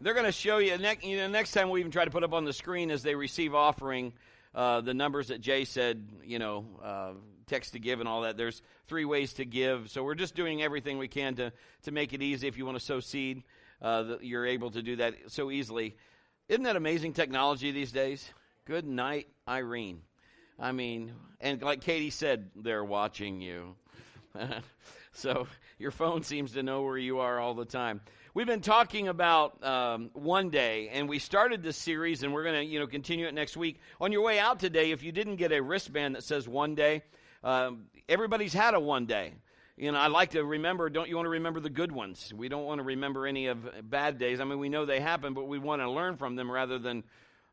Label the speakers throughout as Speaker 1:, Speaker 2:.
Speaker 1: They're going to show you, next, you know, next time we even try to put up on the screen as they receive offering uh, the numbers that Jay said, you know, uh, text to give and all that. There's three ways to give. So we're just doing everything we can to, to make it easy. If you want to sow seed, uh, you're able to do that so easily. Isn't that amazing technology these days? Good night, Irene. I mean, and like Katie said, they're watching you. so your phone seems to know where you are all the time. We've been talking about um, one day, and we started this series, and we're going to, you know, continue it next week. On your way out today, if you didn't get a wristband that says one day, um, everybody's had a one day. You know, I like to remember, don't you want to remember the good ones? We don't want to remember any of bad days. I mean, we know they happen, but we want to learn from them rather than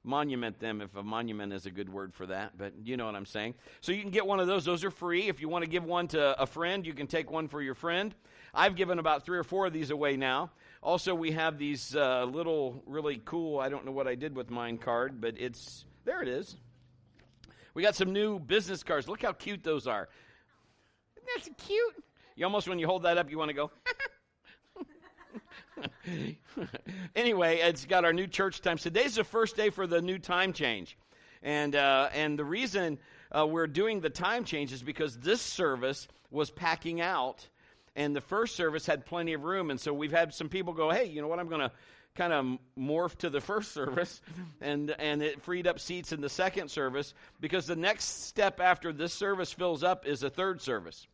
Speaker 1: monument them if a monument is a good word for that, but you know what I'm saying. So you can get one of those. Those are free. If you want to give one to a friend, you can take one for your friend. I've given about three or four of these away now. Also, we have these uh, little, really cool, I don't know what I did with mine card, but it's, there it is. We got some new business cards. Look how cute those are. Isn't that cute? You almost, when you hold that up, you want to go, anyway, it's got our new church times. Today's the first day for the new time change. And, uh, and the reason uh, we're doing the time change is because this service was packing out, and the first service had plenty of room. And so we've had some people go, hey, you know what, I'm going to kind of morph to the first service and and it freed up seats in the second service because the next step after this service fills up is a third service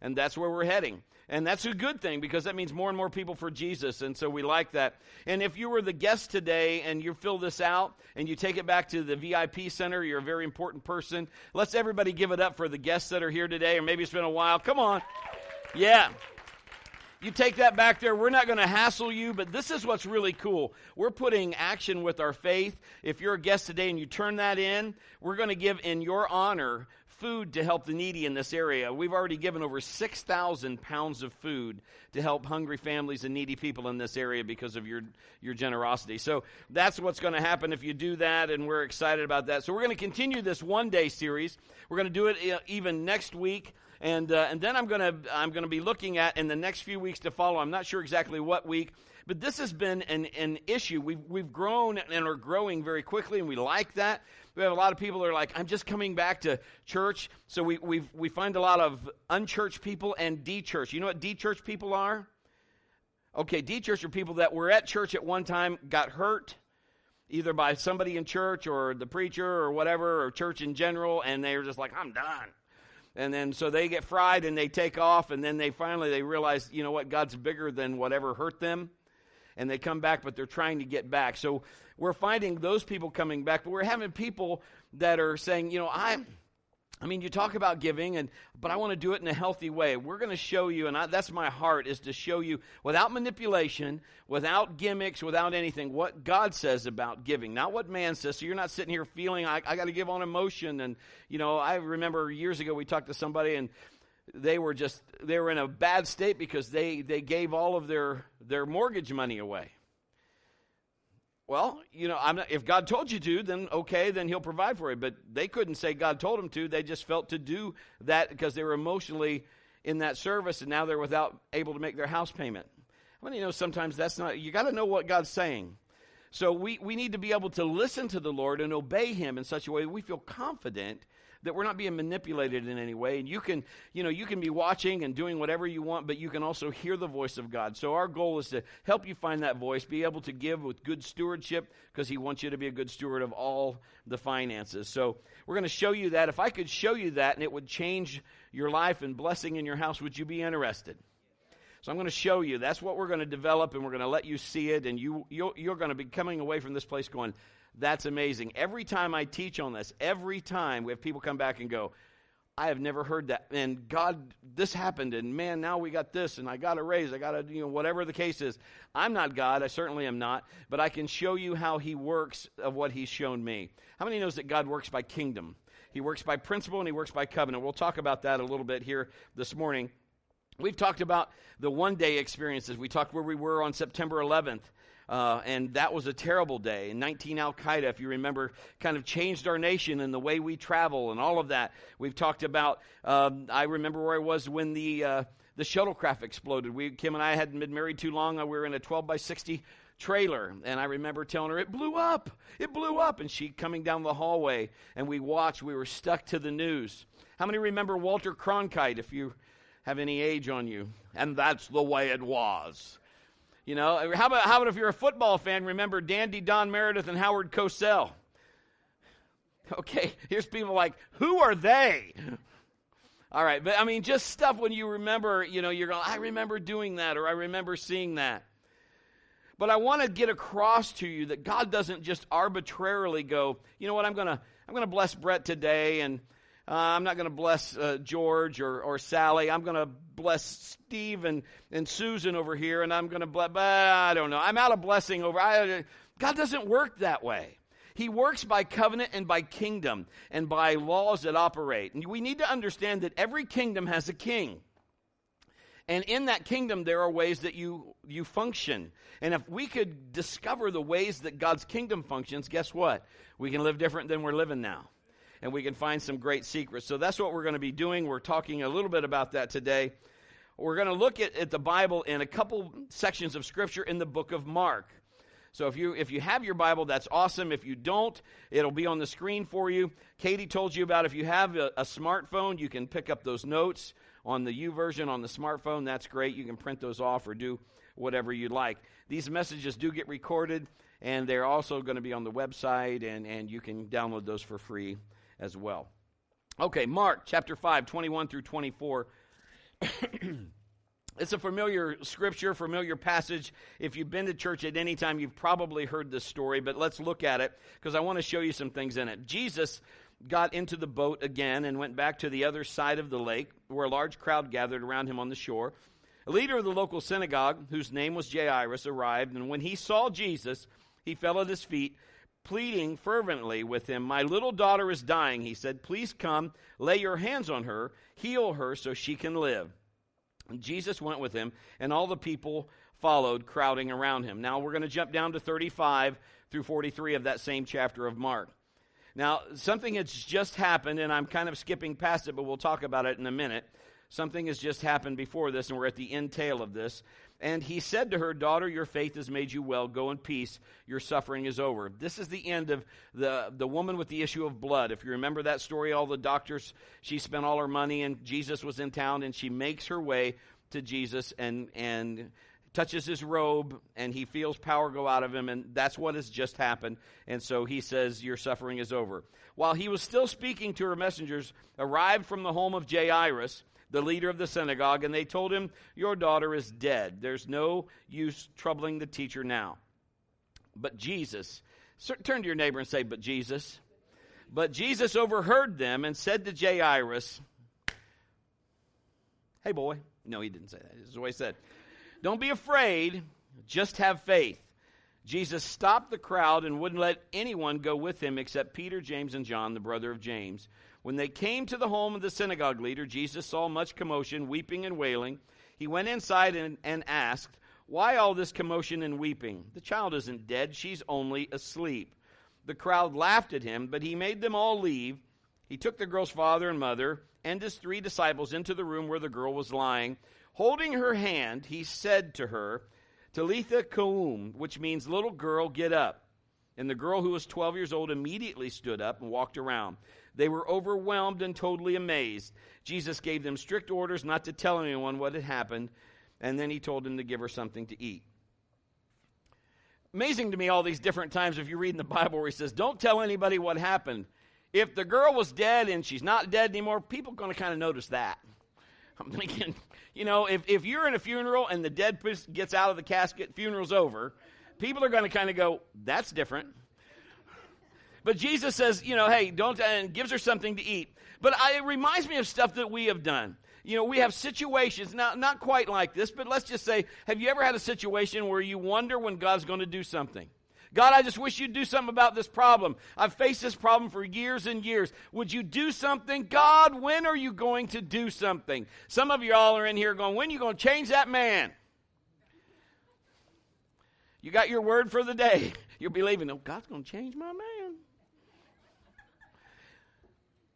Speaker 1: and that's where we're heading and that's a good thing because that means more and more people for Jesus. And so we like that. And if you were the guest today and you fill this out and you take it back to the VIP center, you're a very important person. Let's everybody give it up for the guests that are here today, or maybe it's been a while. Come on. Yeah. You take that back there. We're not going to hassle you, but this is what's really cool. We're putting action with our faith. If you're a guest today and you turn that in, we're going to give in your honor food to help the needy in this area. We've already given over 6,000 pounds of food to help hungry families and needy people in this area because of your, your generosity. So that's what's going to happen if you do that, and we're excited about that. So we're going to continue this one day series. We're going to do it uh, even next week. And, uh, and then I'm going to I'm going to be looking at in the next few weeks to follow. I'm not sure exactly what week, but this has been an, an issue. We've, we've grown and are growing very quickly, and we like that. We have a lot of people that are like, I'm just coming back to church. So we, we we find a lot of unchurched people and de-church. You know what de-church people are? Okay, de-church are people that were at church at one time, got hurt, either by somebody in church or the preacher or whatever, or church in general, and they were just like, I'm done. And then so they get fried and they take off, and then they finally they realize, you know what, God's bigger than whatever hurt them and they come back, but they're trying to get back. So we're finding those people coming back, but we're having people that are saying, you know, I'm. I mean, you talk about giving, and but I want to do it in a healthy way. We're going to show you, and I, that's my heart, is to show you without manipulation, without gimmicks, without anything, what God says about giving, not what man says. So you're not sitting here feeling I, I got to give on emotion. And you know, I remember years ago we talked to somebody, and they were just they were in a bad state because they they gave all of their their mortgage money away well you know not, if god told you to then okay then he'll provide for you. But they couldn't say god told them to. They just felt to do that because they were emotionally in that service and now they're without able to make their house payment. How many you know sometimes that's not you got to know what god's saying. So we, we need to be able to listen to the lord and obey him in such a way that we feel confident that we're not being manipulated in any way. And you can, you know, you can be watching and doing whatever you want, but you can also hear the voice of God. So our goal is to help you find that voice, be able to give with good stewardship, because He wants you to be a good steward of all the finances. So we're going to show you that. If I could show you that and it would change your life and blessing in your house, would you be interested? So I'm going to show you. That's what we're going to develop, and we're going to let you see it. And you, you're, you're going to be coming away from this place going, that's amazing. Every time I teach on this, every time we have people come back and go, I have never heard that. And God, this happened, and man, now we got this, and I got a raise, I got a, you know, whatever the case is. I'm not God, I certainly am not, but I can show you how He works of what He's shown me. How many knows that God works by kingdom? He works by principle and He works by covenant. We'll talk about that a little bit here this morning. We've talked about the one day experiences. We talked where we were on September 11th. Uh, and that was a terrible day. In 19 Al Qaeda, if you remember, kind of changed our nation and the way we travel and all of that. We've talked about, um, I remember where I was when the, uh, the shuttlecraft exploded. We, Kim and I hadn't been married too long. We were in a 12 by 60 trailer. And I remember telling her, it blew up. It blew up. And she coming down the hallway, and we watched. We were stuck to the news. How many remember Walter Cronkite, if you have any age on you? And that's the way it was. You know, how about, how about if you're a football fan, remember Dandy Don Meredith and Howard Cosell? Okay, here's people like, who are they? All right, but I mean, just stuff when you remember, you know, you're going, I remember doing that or I remember seeing that. But I want to get across to you that God doesn't just arbitrarily go, you know what, I'm going to I'm going to bless Brett today and uh, I'm not going to bless uh, George or, or Sally. I'm going to bless Steve and, and Susan over here, and I'm going to bless, I don't know. I'm out of blessing over. I, God doesn't work that way. He works by covenant and by kingdom and by laws that operate. And we need to understand that every kingdom has a king. And in that kingdom, there are ways that you, you function. And if we could discover the ways that God's kingdom functions, guess what? We can live different than we're living now. And we can find some great secrets. So that's what we're going to be doing. We're talking a little bit about that today. We're going to look at, at the Bible in a couple sections of Scripture in the book of Mark. So if you if you have your Bible, that's awesome. If you don't, it'll be on the screen for you. Katie told you about if you have a, a smartphone, you can pick up those notes on the YouVersion on the smartphone. That's great. You can print those off or do whatever you'd like. These messages do get recorded, and they're also going to be on the website, and, and you can download those for free as well. Okay, Mark chapter 5, 21 through 24. It's a familiar scripture, familiar passage. If you've been to church at any time, you've probably heard this story, but let's look at it because I want to show you some things in it. Jesus got into the boat again and went back to the other side of the lake where a large crowd gathered around him on the shore. A leader of the local synagogue, whose name was Jairus, arrived, and when he saw Jesus, he fell at his feet, pleading fervently with him. My little daughter is dying, he said. Please come, lay your hands on her, heal her so she can live. And Jesus went with him, and all the people followed, crowding around him. Now we're going to jump down to 35 through 43 of that same chapter of Mark. Now, something has just happened, and I'm kind of skipping past it, but we'll talk about it in a minute. Something has just happened before this, and we're at the end tail of this. And he said to her, Daughter, your faith has made you well. Go in peace. Your suffering is over. This is the end of the, the woman with the issue of blood. If you remember that story, all the doctors, she spent all her money, and Jesus was in town, and she makes her way to Jesus and, and touches his robe and he feels power go out of him, and that's what has just happened. And so he says, Your suffering is over. While he was still speaking to her messengers, arrived from the home of Jairus, the leader of the synagogue, and they told him, Your daughter is dead. There's no use troubling the teacher now. But Jesus, turn to your neighbor and say, But Jesus. But Jesus overheard them and said to Jairus, Hey, boy. No, he didn't say that. This is what he said. Don't be afraid, just have faith. Jesus stopped the crowd and wouldn't let anyone go with him except Peter, James, and John, the brother of James. When they came to the home of the synagogue leader, Jesus saw much commotion, weeping and wailing. He went inside and, and asked, Why all this commotion and weeping? The child isn't dead, she's only asleep. The crowd laughed at him, but he made them all leave. He took the girl's father and mother and his three disciples into the room where the girl was lying. Holding her hand, he said to her, Talitha koum, which means little girl, get up. And the girl who was 12 years old immediately stood up and walked around. They were overwhelmed and totally amazed. Jesus gave them strict orders not to tell anyone what had happened, and then he told them to give her something to eat. Amazing to me all these different times if you read in the Bible where he says, Don't tell anybody what happened. If the girl was dead and she's not dead anymore, people are going to kind of notice that. I'm thinking, you know, if, if you're in a funeral and the dead gets out of the casket, funeral's over, people are going to kind of go, that's different. But Jesus says, you know, hey, don't, and gives her something to eat. But I, it reminds me of stuff that we have done. You know, we have situations, not, not quite like this, but let's just say, have you ever had a situation where you wonder when God's going to do something? God, I just wish you'd do something about this problem. I've faced this problem for years and years. Would you do something? God, when are you going to do something? Some of you all are in here going, when are you going to change that man? You got your word for the day. You're believing, oh, God's going to change my man.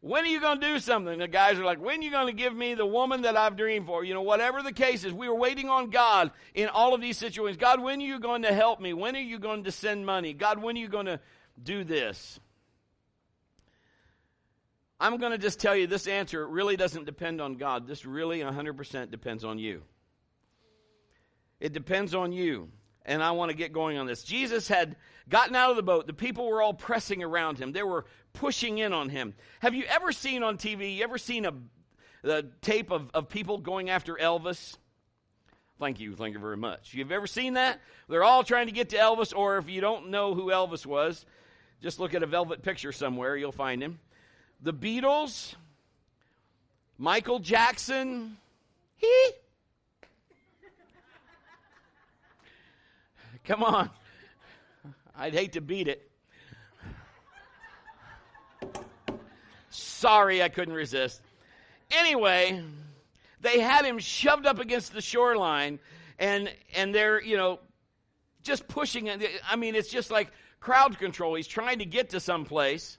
Speaker 1: When are you going to do something? The guys are like, when are you going to give me the woman that I've dreamed for? You know, whatever the case is, we are waiting on God in all of these situations. God, when are you going to help me? When are you going to send money? God, when are you going to do this? I'm going to just tell you this answer really doesn't depend on God. This really 100% depends on you. It depends on you. And I want to get going on this. Jesus had gotten out of the boat. The people were all pressing around him. They were pushing in on him. Have you ever seen on TV, you ever seen a, a tape of, of people going after Elvis? Thank you, thank you very much. You've ever seen that? They're all trying to get to Elvis, or if you don't know who Elvis was, just look at a velvet picture somewhere, you'll find him. The Beatles, Michael Jackson, he. Come on. I'd hate to beat it. Sorry, I couldn't resist. Anyway, they had him shoved up against the shoreline, and and they're you know just pushing. I mean, it's just like crowd control. He's trying to get to some place.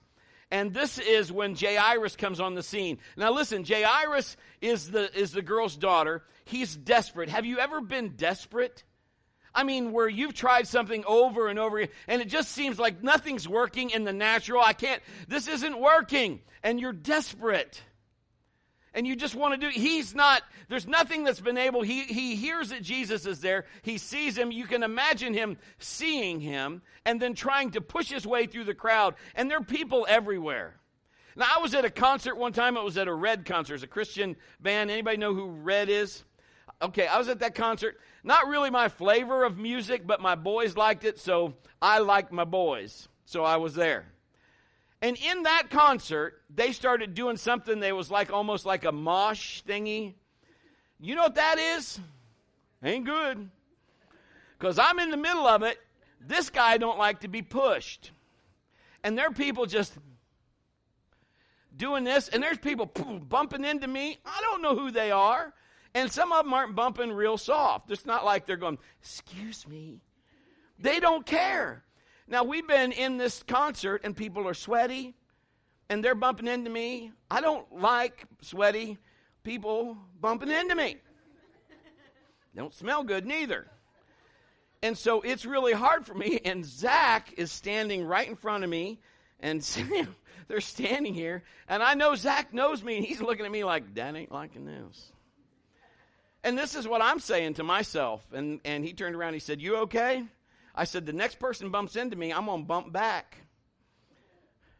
Speaker 1: And this is when Jairus comes on the scene. Now listen, Jairus is the, is the girl's daughter. He's desperate. Have you ever been desperate? I mean, where you've tried something over and over again, and it just seems like nothing's working in the natural. I can't, this isn't working. And you're desperate. And you just want to do, he's not, there's nothing that's been able, he, he hears that Jesus is there. He sees him. You can imagine him seeing him and then trying to push his way through the crowd. And there are people everywhere. Now, I was at a concert one time. It was at a Red concert. It's a Christian band. Anybody know who Red is? Okay, I was at that concert. Not really my flavor of music, but my boys liked it, so I liked my boys. So I was there. And in that concert, they started doing something that was like almost like a mosh thingy. You know what that is? Ain't good. Because I'm in the middle of it. This guy don't like to be pushed. And there are people just doing this, and there's people bumping into me. I don't know who they are. And some of them aren't bumping real soft. It's not like they're going, Excuse me. They don't care. Now, we've been in this concert and people are sweaty and they're bumping into me. I don't like sweaty people bumping into me. don't smell good neither. And so it's really hard for me. And Zach is standing right in front of me, and they're standing here. And I know Zach knows me, and he's looking at me like, Dad ain't liking this. And this is what I'm saying to myself. And, and he turned around and he said, You okay? I said, The next person bumps into me, I'm going to bump back.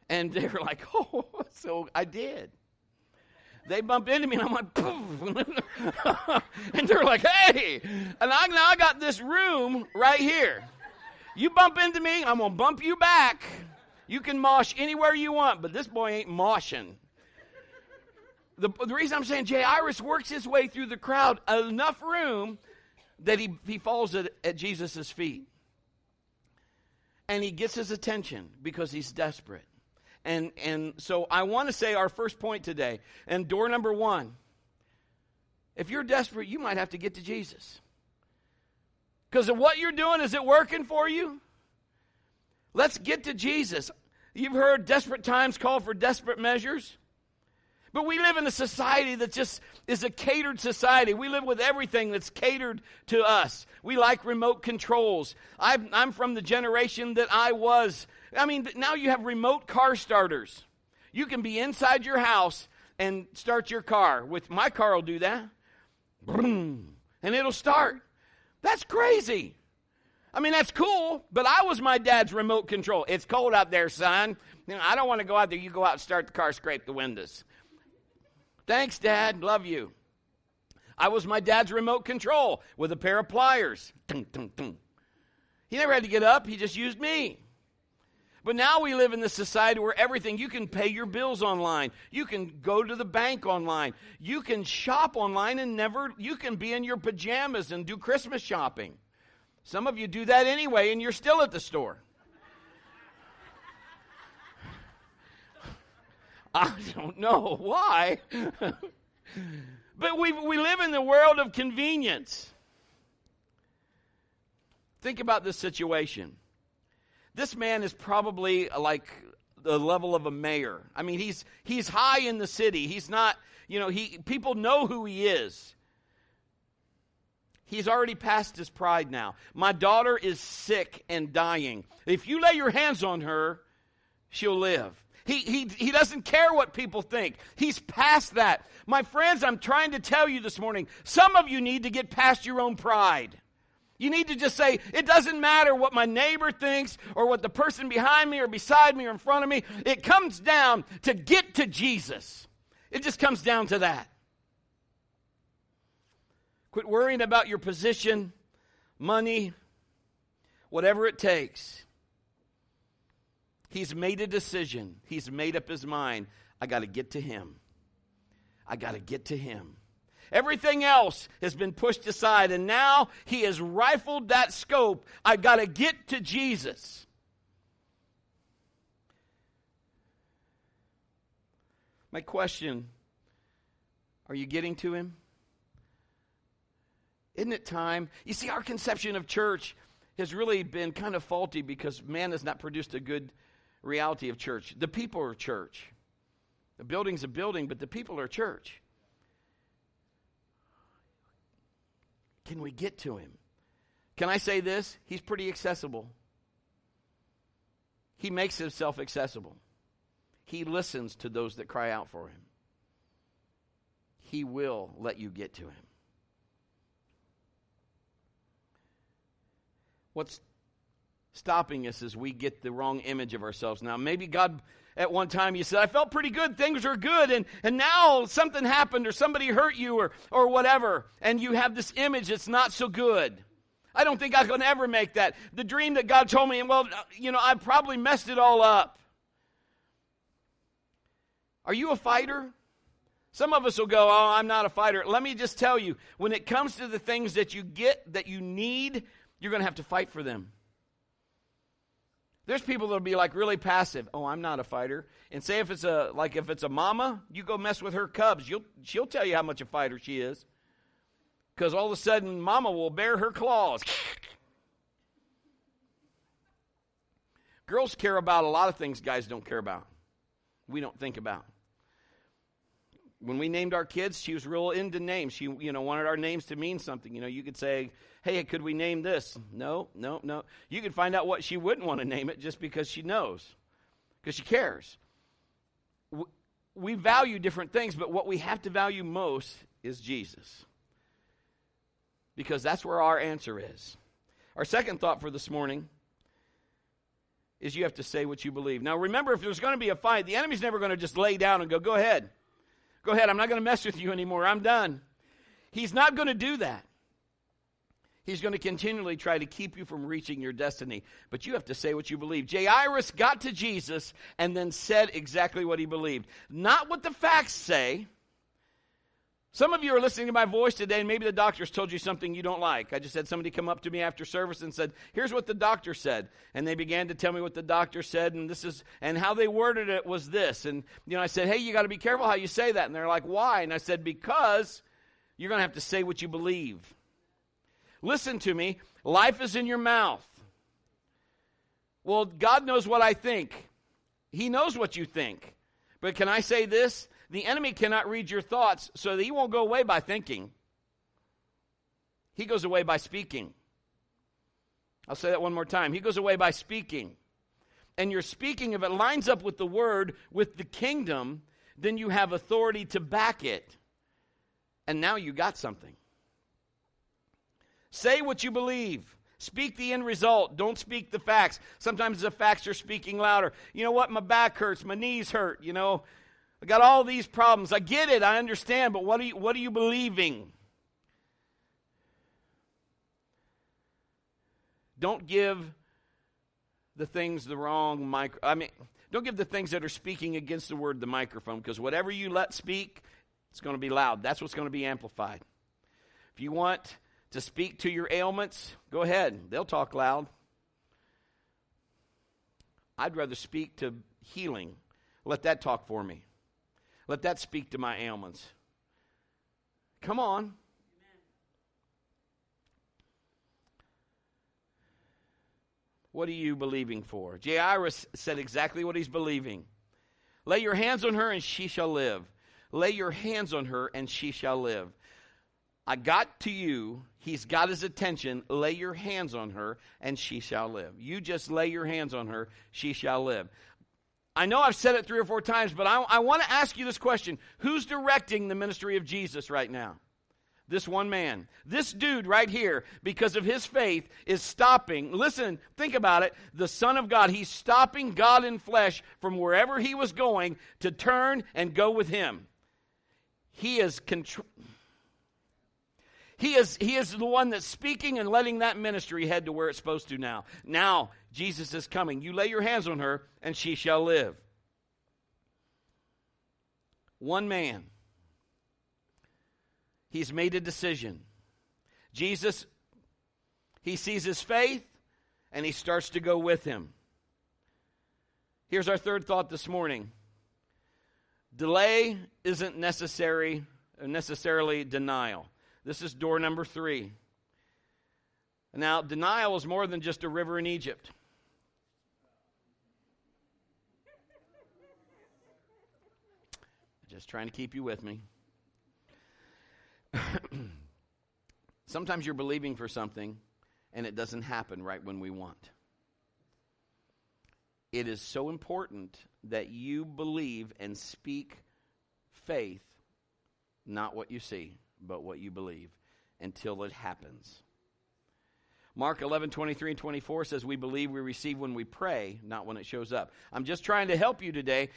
Speaker 1: And they were like, Oh, so I did. They bumped into me, and I'm like, Poof. and they're like, Hey. And I, now I got this room right here. You bump into me, I'm going to bump you back. You can mosh anywhere you want, but this boy ain't moshing the, the reason I'm saying Jairus works his way through the crowd enough room that he, he falls at, at Jesus' feet. And he gets his attention because he's desperate. And, and so I want to say our first point today, and door number one if you're desperate, you might have to get to Jesus. Because of what you're doing, is it working for you? Let's get to Jesus. You've heard desperate times call for desperate measures. But we live in a society that just is a catered society. We live with everything that's catered to us. We like remote controls. I'm, I'm from the generation that I was. I mean, now you have remote car starters. You can be inside your house and start your car. With my car will do that. And it'll start. That's crazy. I mean, that's cool, but I was my dad's remote control. It's cold out there, son. You know, I don't want to go out there. You go out and start the car, scrape the windows. Thanks, Dad. Love you. I was my dad's remote control with a pair of pliers. He never had to get up, he just used me. But now we live in this society where everything, you can pay your bills online. You can go to the bank online. You can shop online and never, you can be in your pajamas and do Christmas shopping. Some of you do that anyway and you're still at the store. I don't know why. but we, we live in the world of convenience. Think about this situation. This man is probably like the level of a mayor. I mean, he's he's high in the city. He's not, you know, he people know who he is. He's already passed his pride now. My daughter is sick and dying. If you lay your hands on her, she'll live. He, he, he doesn't care what people think. He's past that. My friends, I'm trying to tell you this morning some of you need to get past your own pride. You need to just say, it doesn't matter what my neighbor thinks or what the person behind me or beside me or in front of me. It comes down to get to Jesus. It just comes down to that. Quit worrying about your position, money, whatever it takes. He's made a decision. He's made up his mind. I got to get to him. I got to get to him. Everything else has been pushed aside, and now he has rifled that scope. I've got to get to Jesus. My question are you getting to him? Isn't it time? You see, our conception of church has really been kind of faulty because man has not produced a good reality of church. The people are church. The building's a building, but the people are church. Can we get to him? Can I say this? He's pretty accessible. He makes himself accessible. He listens to those that cry out for him. He will let you get to him. What's stopping us as we get the wrong image of ourselves. Now, maybe God at one time you said, I felt pretty good, things were good, and, and now something happened or somebody hurt you or, or whatever, and you have this image that's not so good. I don't think I can ever make that. The dream that God told me, well, you know, I probably messed it all up. Are you a fighter? Some of us will go, Oh, I'm not a fighter. Let me just tell you, when it comes to the things that you get, that you need, you're going to have to fight for them. There's people that'll be like really passive. Oh, I'm not a fighter. And say if it's a like if it's a mama, you go mess with her cubs. You'll she'll tell you how much a fighter she is. Because all of a sudden, mama will bare her claws. Girls care about a lot of things guys don't care about. We don't think about when we named our kids, she was real into names. She, you know, wanted our names to mean something. You know, you could say, "Hey, could we name this?" No, no, no. You could find out what she wouldn't want to name it just because she knows, because she cares. We value different things, but what we have to value most is Jesus, because that's where our answer is. Our second thought for this morning is you have to say what you believe. Now, remember, if there's going to be a fight, the enemy's never going to just lay down and go, "Go ahead." Go ahead, I'm not going to mess with you anymore. I'm done. He's not going to do that. He's going to continually try to keep you from reaching your destiny. But you have to say what you believe. Jairus got to Jesus and then said exactly what he believed. Not what the facts say, some of you are listening to my voice today, and maybe the doctor's told you something you don't like. I just had somebody come up to me after service and said, "Here's what the doctor said," and they began to tell me what the doctor said, and this is and how they worded it was this. And you know, I said, "Hey, you got to be careful how you say that." And they're like, "Why?" And I said, "Because you're going to have to say what you believe." Listen to me. Life is in your mouth. Well, God knows what I think. He knows what you think. But can I say this? The enemy cannot read your thoughts, so he won't go away by thinking. He goes away by speaking. I'll say that one more time. He goes away by speaking. And your speaking, if it lines up with the word, with the kingdom, then you have authority to back it. And now you got something. Say what you believe. Speak the end result. Don't speak the facts. Sometimes the facts are speaking louder. You know what? My back hurts. My knees hurt. You know, I got all these problems. I get it. I understand. But what are you, what are you believing? Don't give the things the wrong micro. I mean, don't give the things that are speaking against the word the microphone because whatever you let speak, it's going to be loud. That's what's going to be amplified. If you want to speak to your ailments, go ahead. They'll talk loud. I'd rather speak to healing. Let that talk for me. Let that speak to my ailments. Come on. What are you believing for? Jairus said exactly what he's believing. Lay your hands on her and she shall live. Lay your hands on her and she shall live. I got to you. He's got his attention. Lay your hands on her and she shall live. You just lay your hands on her, she shall live. I know I've said it three or four times, but I, I want to ask you this question Who's directing the ministry of Jesus right now? This one man. This dude right here, because of his faith, is stopping. Listen, think about it. The Son of God, he's stopping God in flesh from wherever he was going to turn and go with him. He is control. He is, he is the one that's speaking and letting that ministry head to where it's supposed to now. Now, Jesus is coming. You lay your hands on her, and she shall live. One man. He's made a decision. Jesus, he sees his faith, and he starts to go with him. Here's our third thought this morning delay isn't necessary, necessarily denial. This is door number three. Now, denial is more than just a river in Egypt. Just trying to keep you with me. Sometimes you're believing for something and it doesn't happen right when we want. It is so important that you believe and speak faith, not what you see but what you believe until it happens. Mark 11, 23 and 24 says, We believe we receive when we pray, not when it shows up. I'm just trying to help you today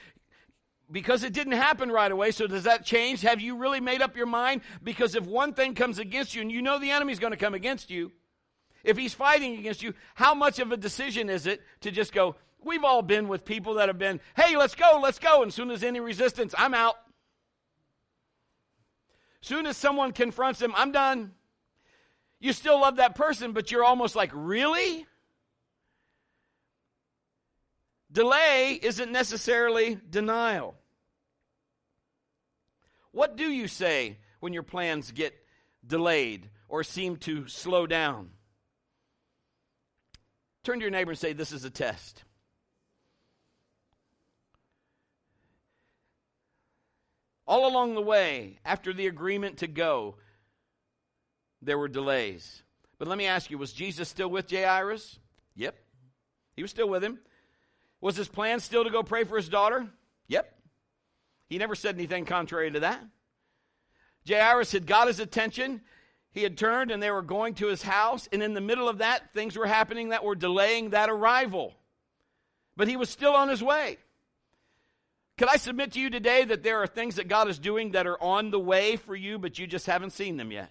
Speaker 1: because it didn't happen right away. So does that change? Have you really made up your mind? Because if one thing comes against you and you know the enemy's going to come against you, if he's fighting against you, how much of a decision is it to just go, We've all been with people that have been, Hey, let's go, let's go. And as soon as any resistance, I'm out. Soon as someone confronts him, I'm done. You still love that person, but you're almost like, really? Delay isn't necessarily denial. What do you say when your plans get delayed or seem to slow down? Turn to your neighbor and say, This is a test. All along the way, after the agreement to go, there were delays. But let me ask you was Jesus still with Jairus? Yep. He was still with him. Was his plan still to go pray for his daughter? Yep. He never said anything contrary to that. Jairus had got his attention. He had turned and they were going to his house. And in the middle of that, things were happening that were delaying that arrival. But he was still on his way. Could I submit to you today that there are things that God is doing that are on the way for you, but you just haven't seen them yet?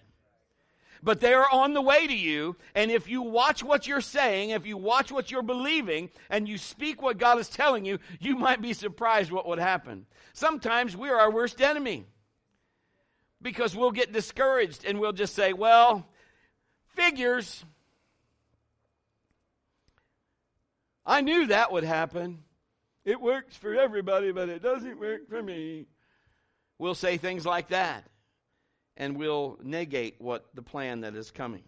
Speaker 1: But they are on the way to you, and if you watch what you're saying, if you watch what you're believing, and you speak what God is telling you, you might be surprised what would happen. Sometimes we're our worst enemy because we'll get discouraged and we'll just say, well, figures. I knew that would happen. It works for everybody, but it doesn't work for me. We'll say things like that, and we'll negate what the plan that is coming.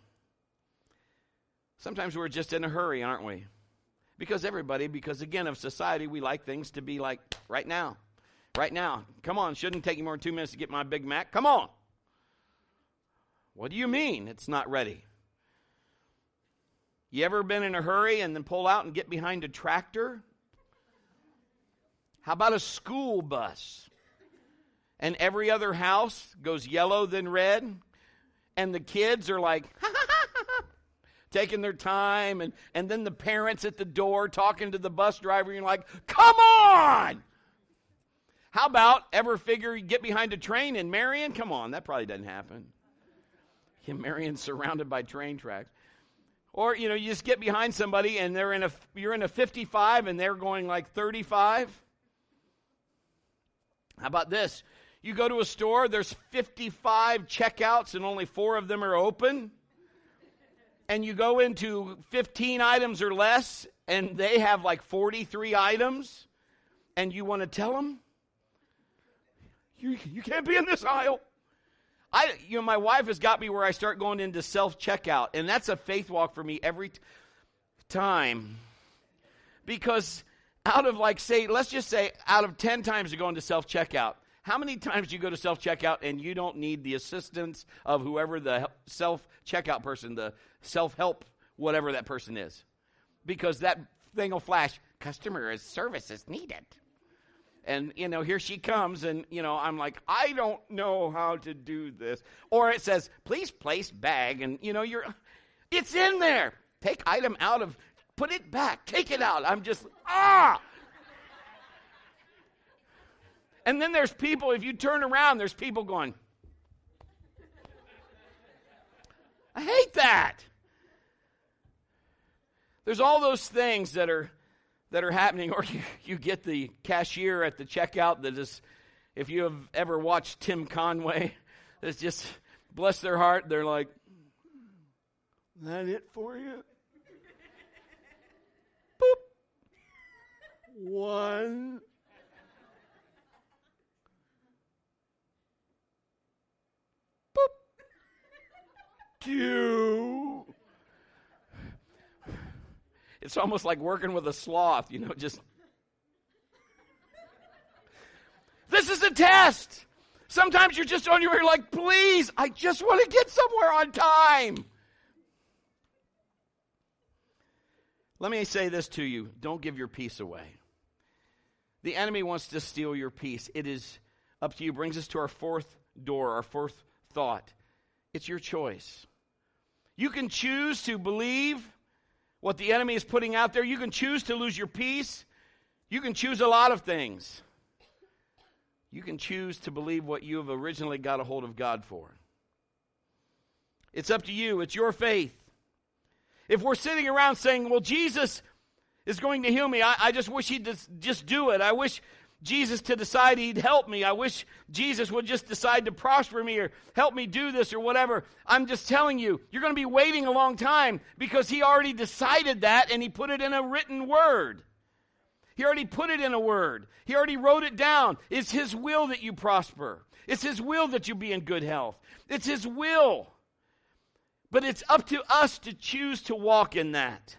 Speaker 1: Sometimes we're just in a hurry, aren't we? Because everybody, because again, of society, we like things to be like right now. Right now. Come on, shouldn't take you more than two minutes to get my Big Mac. Come on. What do you mean it's not ready? You ever been in a hurry and then pull out and get behind a tractor how about a school bus? And every other house goes yellow, then red. And the kids are like, taking their time. And, and then the parents at the door talking to the bus driver. And you're like, come on! How about ever figure you get behind a train in Marion? Come on, that probably doesn't happen. Yeah, Marion's surrounded by train tracks. Or, you know, you just get behind somebody and they're in a, you're in a 55 and they're going like 35. How about this? You go to a store, there's 55 checkouts and only four of them are open. And you go into 15 items or less and they have like 43 items. And you want to tell them, you, you can't be in this aisle. I, you know, my wife has got me where I start going into self checkout, and that's a faith walk for me every. T- time because out of like say let's just say out of 10 times you go into self checkout how many times you go to self checkout and you don't need the assistance of whoever the self checkout person the self help whatever that person is? Because that thing will flash customer service is needed. And you know here she comes and you know i'm like i don't know how to do this. Or it says please place bag and you know you're it's in there. Take item out of put it back. Take it out. I'm just ah! And then there's people if you turn around there's people going i hate that. There's all those things that are that are happening, or you, you get the cashier at the checkout that is, if you have ever watched Tim Conway, that's just, bless their heart, they're like, that it for you? One. Boop. Two. It's almost like working with a sloth, you know, just. This is a test. Sometimes you're just on your way, like, please, I just want to get somewhere on time. Let me say this to you don't give your peace away. The enemy wants to steal your peace. It is up to you. Brings us to our fourth door, our fourth thought. It's your choice. You can choose to believe what the enemy is putting out there. You can choose to lose your peace. You can choose a lot of things. You can choose to believe what you have originally got a hold of God for. It's up to you, it's your faith. If we're sitting around saying, well, Jesus is going to heal me, I, I just wish he'd just do it. I wish Jesus to decide he'd help me. I wish Jesus would just decide to prosper me or help me do this or whatever. I'm just telling you, you're going to be waiting a long time because he already decided that and he put it in a written word. He already put it in a word. He already wrote it down. It's his will that you prosper. It's his will that you be in good health. It's his will. But it's up to us to choose to walk in that.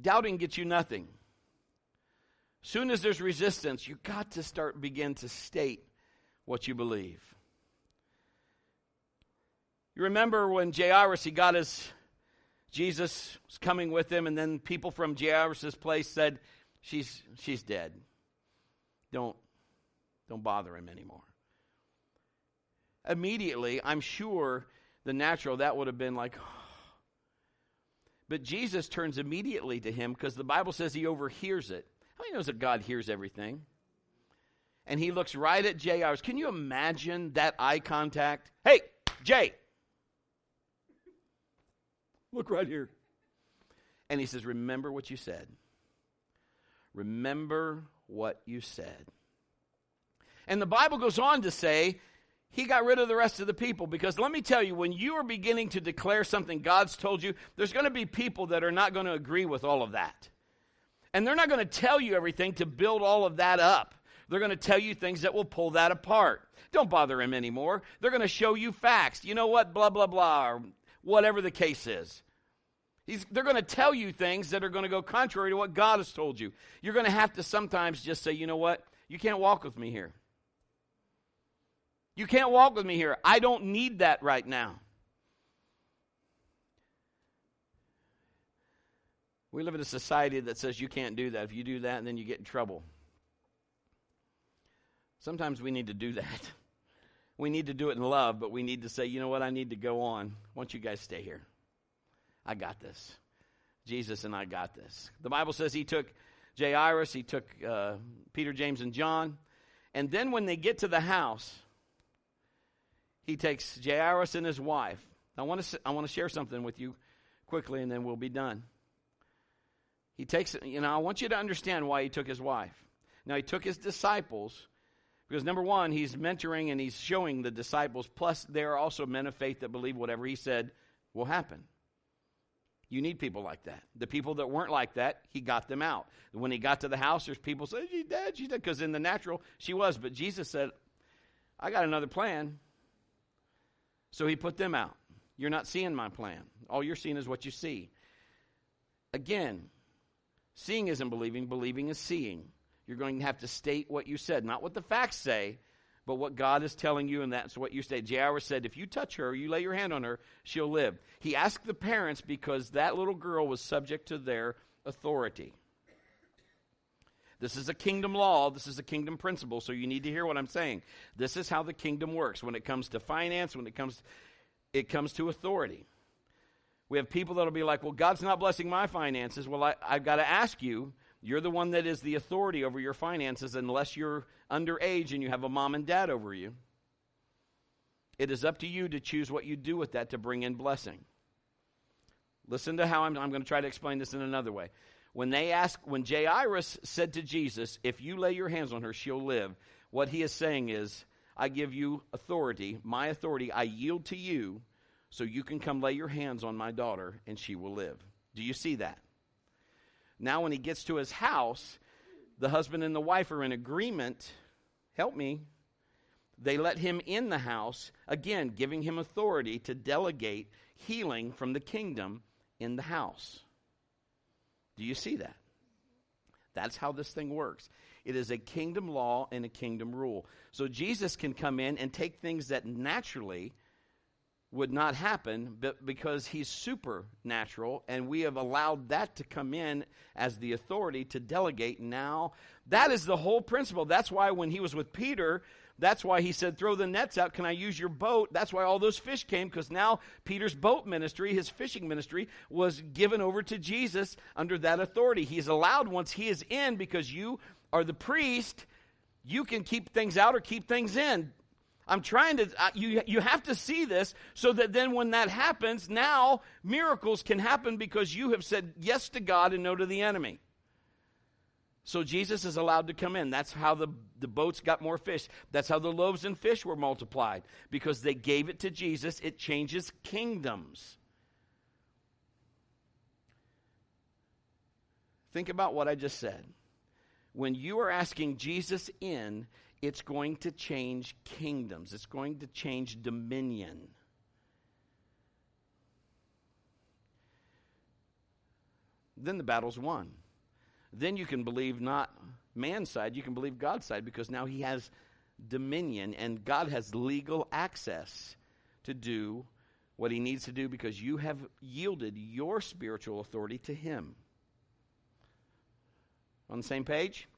Speaker 1: Doubting gets you nothing. Soon as there's resistance, you got to start begin to state what you believe. You remember when Jairus he got his Jesus was coming with him, and then people from Jairus' place said, She's she's dead. Don't don't bother him anymore. Immediately, I'm sure the natural that would have been like, but Jesus turns immediately to him because the Bible says he overhears it. How many knows that God hears everything? And he looks right at Jairus. Can you imagine that eye contact? Hey, Jay. Look right here. And he says, Remember what you said. Remember what you said. And the Bible goes on to say he got rid of the rest of the people because let me tell you, when you are beginning to declare something God's told you, there's going to be people that are not going to agree with all of that. And they're not going to tell you everything to build all of that up. They're going to tell you things that will pull that apart. Don't bother him anymore. They're going to show you facts. You know what? Blah, blah, blah, or whatever the case is. He's, they're going to tell you things that are going to go contrary to what God has told you. You're going to have to sometimes just say, you know what? You can't walk with me here. You can't walk with me here. I don't need that right now. We live in a society that says you can't do that. If you do that, then you get in trouble. Sometimes we need to do that. We need to do it in love, but we need to say, you know what, I need to go on. Why don't you guys stay here? I got this. Jesus and I got this. The Bible says he took Jairus, he took uh, Peter, James, and John. And then when they get to the house, he takes Jairus and his wife. I want to I want to share something with you quickly, and then we'll be done. He takes you know I want you to understand why he took his wife. Now he took his disciples because number one he's mentoring and he's showing the disciples. Plus they are also men of faith that believe whatever he said will happen. You need people like that. The people that weren't like that, he got them out. When he got to the house, there's people say, "She's dead, she's dead," because in the natural she was, but Jesus said, "I got another plan." So he put them out. You're not seeing my plan. All you're seeing is what you see. Again, seeing isn't believing, believing is seeing. You're going to have to state what you said, not what the facts say, but what God is telling you, and that's what you say. Jairus said, If you touch her, you lay your hand on her, she'll live. He asked the parents because that little girl was subject to their authority. This is a kingdom law. This is a kingdom principle. So you need to hear what I'm saying. This is how the kingdom works when it comes to finance, when it comes, it comes to authority. We have people that'll be like, well, God's not blessing my finances. Well, I, I've got to ask you, you're the one that is the authority over your finances unless you're underage and you have a mom and dad over you. It is up to you to choose what you do with that to bring in blessing. Listen to how I'm, I'm going to try to explain this in another way. When they ask, when Jairus said to Jesus, If you lay your hands on her, she'll live, what he is saying is, I give you authority, my authority, I yield to you, so you can come lay your hands on my daughter and she will live. Do you see that? Now, when he gets to his house, the husband and the wife are in agreement. Help me. They let him in the house, again, giving him authority to delegate healing from the kingdom in the house. Do you see that? That's how this thing works. It is a kingdom law and a kingdom rule. So Jesus can come in and take things that naturally would not happen but because he's supernatural and we have allowed that to come in as the authority to delegate now that is the whole principle that's why when he was with peter that's why he said throw the nets out. Can i use your boat? That's why all those fish came because now peter's boat ministry his fishing ministry was given over to jesus under that authority. He's allowed once he is in because you are the priest you can keep things out or keep things in. I'm trying to, you, you have to see this so that then when that happens, now miracles can happen because you have said yes to God and no to the enemy. So Jesus is allowed to come in. That's how the, the boats got more fish. That's how the loaves and fish were multiplied because they gave it to Jesus. It changes kingdoms. Think about what I just said. When you are asking Jesus in, it's going to change kingdoms, it's going to change dominion. Then the battle's won. Then you can believe not man's side, you can believe God's side because now he has dominion and God has legal access to do what he needs to do because you have yielded your spiritual authority to him. On the same page?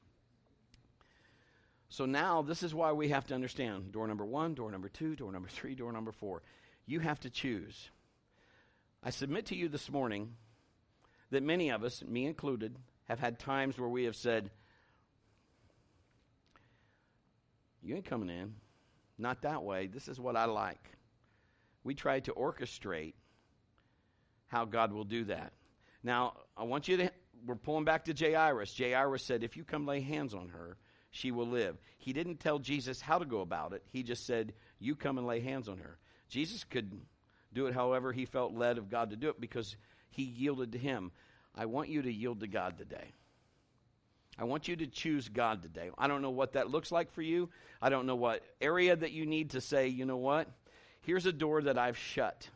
Speaker 1: So now this is why we have to understand door number one, door number two, door number three, door number four. You have to choose. I submit to you this morning that many of us, me included, have had times where we have said, You ain't coming in. Not that way. This is what I like. We try to orchestrate how God will do that. Now, I want you to, we're pulling back to Jairus. Jairus said, If you come lay hands on her, she will live. He didn't tell Jesus how to go about it. He just said, You come and lay hands on her. Jesus could do it however he felt led of God to do it because he yielded to him. I want you to yield to God today. I want you to choose God today. I don't know what that looks like for you. I don't know what area that you need to say, you know what? Here's a door that I've shut.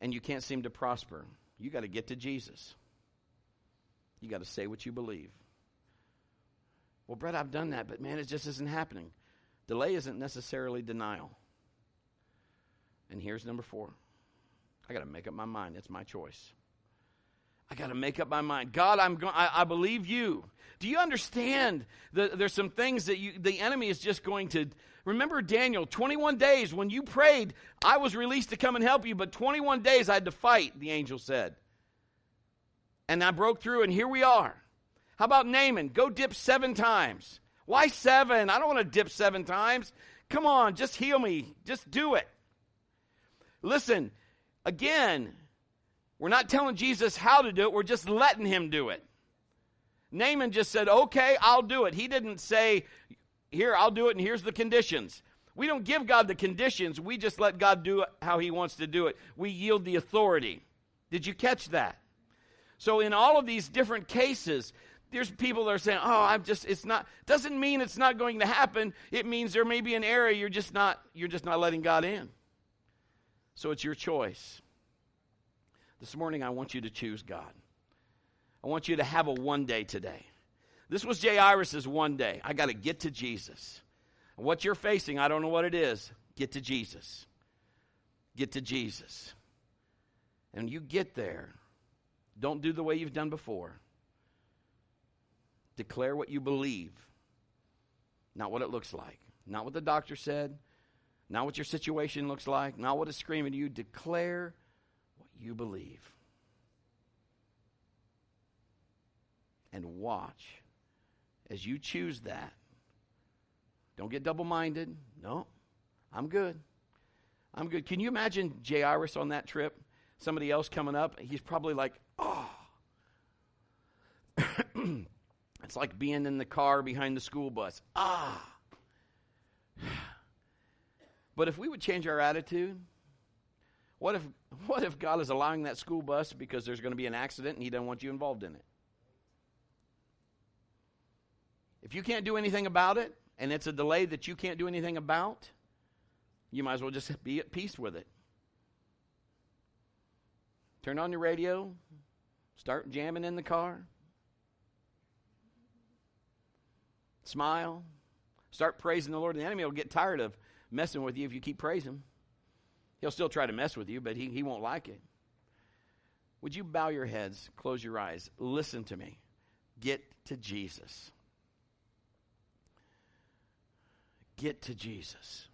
Speaker 1: And you can't seem to prosper. You got to get to Jesus. You got to say what you believe. Well, Brett, I've done that, but man, it just isn't happening. Delay isn't necessarily denial. And here's number four I got to make up my mind. It's my choice. I got to make up my mind. God, I'm going. I, believe you. Do you understand that there's some things that you, the enemy is just going to remember Daniel, 21 days when you prayed, I was released to come and help you, but 21 days I had to fight, the angel said and I broke through, and here we are. How about Naaman? Go dip seven times. Why seven? I don't want to dip seven times. Come on, just heal me. Just do it. Listen, again, we're not telling Jesus how to do it, we're just letting him do it. Naaman just said, Okay, I'll do it. He didn't say, Here, I'll do it, and here's the conditions. We don't give God the conditions, we just let God do how he wants to do it. We yield the authority. Did you catch that? So, in all of these different cases, there's people that are saying, "Oh, I'm just it's not doesn't mean it's not going to happen. It means there may be an area you're just not you're just not letting God in." So it's your choice. This morning I want you to choose God. I want you to have a one day today. This was Jairus' one day. I got to get to Jesus. What you're facing, I don't know what it is. Get to Jesus. Get to Jesus. And you get there. Don't do the way you've done before. Declare what you believe, not what it looks like, not what the doctor said, not what your situation looks like, not what is screaming to you. Declare what you believe. And watch as you choose that. Don't get double minded. No, I'm good. I'm good. Can you imagine Jairus on that trip? Somebody else coming up? He's probably like, oh. it's like being in the car behind the school bus. Ah. But if we would change our attitude, what if, what if God is allowing that school bus because there's going to be an accident and He doesn't want you involved in it? If you can't do anything about it, and it's a delay that you can't do anything about, you might as well just be at peace with it. Turn on your radio, start jamming in the car, smile, start praising the Lord. The enemy will get tired of messing with you if you keep praising. He'll still try to mess with you, but he, he won't like it. Would you bow your heads, close your eyes, listen to me? Get to Jesus. Get to Jesus.